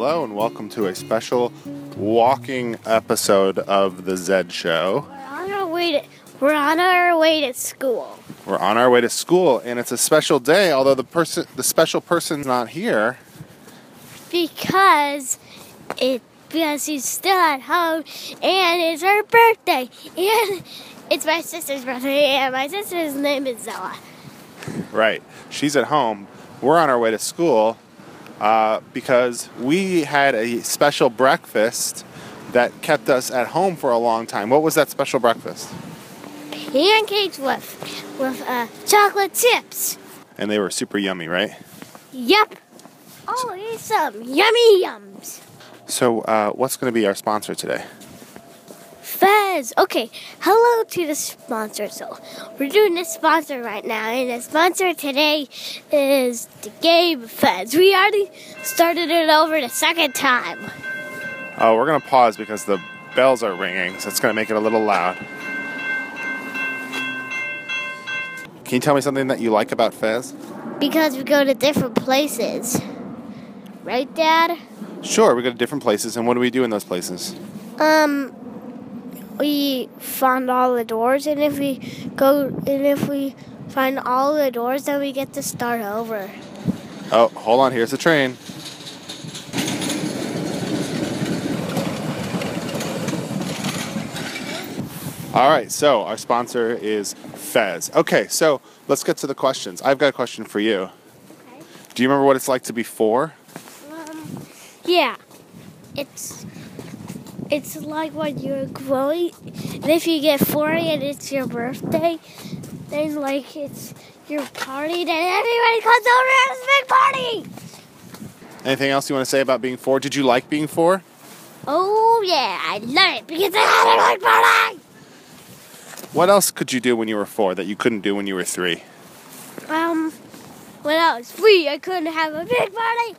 welcome to a special walking episode of the Zed Show. We're on our way to we're on our way to school. We're on our way to school, and it's a special day. Although the person, the special person's not here, because it because he's still at home and it's her birthday and it's my sister's birthday and my sister's name is Zella. right? She's at home. We're on our way to school uh, because we had a special breakfast that kept us at home for a long time. What was that special breakfast? Pancakes with with uh, chocolate chips. And they were super yummy, right? Yep. Oh, here's some yummy yums. So, uh, what's going to be our sponsor today? Fez. Okay, hello to the sponsor. So, we're doing the sponsor right now, and the sponsor today is the game Fez. We already started it over the second time. Oh, we're going to pause because the bells are ringing, so it's going to make it a little loud. Can you tell me something that you like about Fez? Because we go to different places. Right, Dad? Sure, we go to different places, and what do we do in those places? Um, we find all the doors, and if we go, and if we find all the doors, then we get to start over. Oh, hold on, here's the train. All right, so our sponsor is Fez. Okay, so let's get to the questions. I've got a question for you. Okay. Do you remember what it's like to be four? Um, yeah, it's it's like when you're growing, and if you get four and it's your birthday, then like it's your party, then everybody comes over and it's a big party. Anything else you want to say about being four? Did you like being four? Oh yeah, I love it because I had a big party. What else could you do when you were four that you couldn't do when you were three? Um, when I was three, I couldn't have a big party.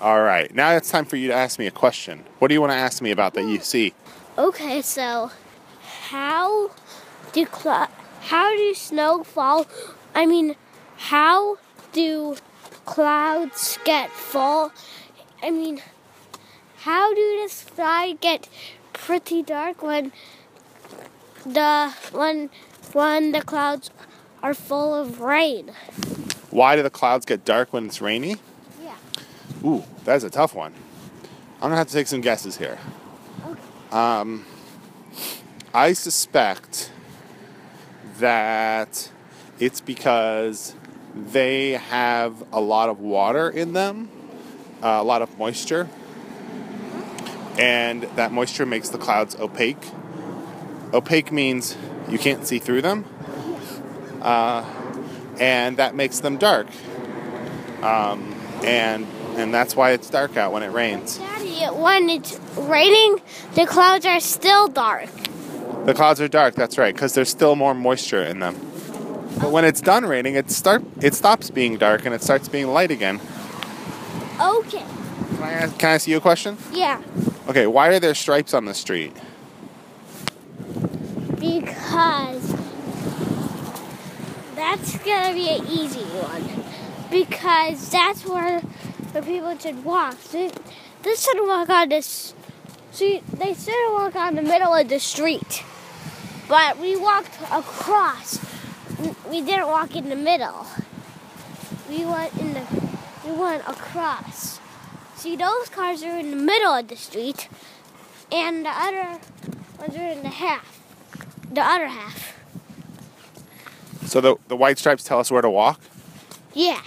All right, now it's time for you to ask me a question. What do you want to ask me about that you hmm. see? Okay, so how do cl- how do snow fall? I mean, how do clouds get full? I mean, how do the sky get pretty dark when the when when the clouds are full of rain? Why do the clouds get dark when it's rainy? Ooh, that's a tough one. I'm gonna have to take some guesses here. Okay. Um, I suspect that it's because they have a lot of water in them, uh, a lot of moisture, and that moisture makes the clouds opaque. Opaque means you can't see through them, uh, and that makes them dark. Um, and and that's why it's dark out when it rains. Daddy, when it's raining, the clouds are still dark. The clouds are dark. That's right, because there's still more moisture in them. But when it's done raining, it start it stops being dark and it starts being light again. Okay. Can I ask, can I ask you a question? Yeah. Okay, why are there stripes on the street? Because that's gonna be an easy one. Because that's where the people should walk. They, they shouldn't walk on this. See, they shouldn't walk on the middle of the street. But we walked across. We didn't walk in the middle. We went in the. We went across. See, those cars are in the middle of the street, and the other ones are in the half the other half. So the the white stripes tell us where to walk. Yeah.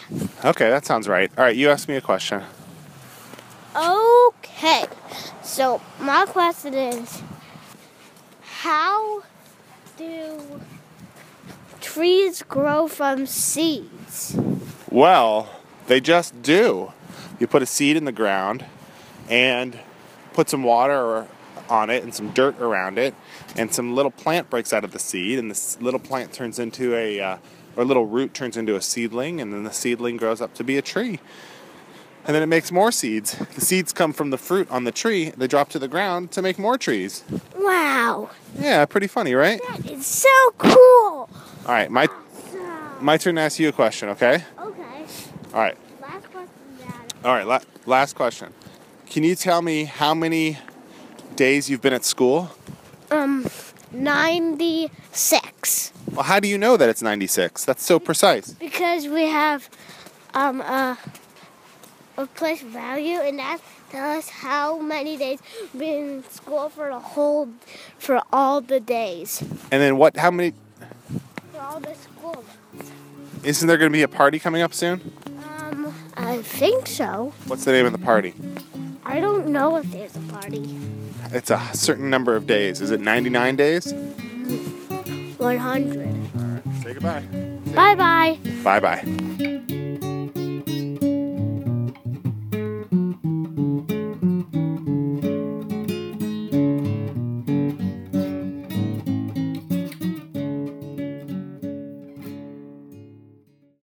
Okay, that sounds right. All right, you ask me a question. Okay. So my question is, how do trees grow from seeds? Well, they just do. You put a seed in the ground and put some water on it and some dirt around it, and some little plant breaks out of the seed, and this little plant turns into a, uh, or little root turns into a seedling, and then the seedling grows up to be a tree. And then it makes more seeds. The seeds come from the fruit on the tree, they drop to the ground to make more trees. Wow, Yeah, pretty funny, right? that is so cool. All right, my, my turn to ask you a question, okay? Okay. All right. Last question, Dad. All right, la- last question. Can you tell me how many days you've been at school? Um, 96. Well, how do you know that it's 96? That's so precise. Because we have um, a, a place value, and that tells us how many days we've been in school for the whole, for all the days. And then what? How many? For all the school. Isn't there going to be a party coming up soon? Um, I think so. What's the name of the party? I don't know if there's a party. It's a certain number of days. Is it 99 days? 100. Say goodbye. Bye bye. Bye bye.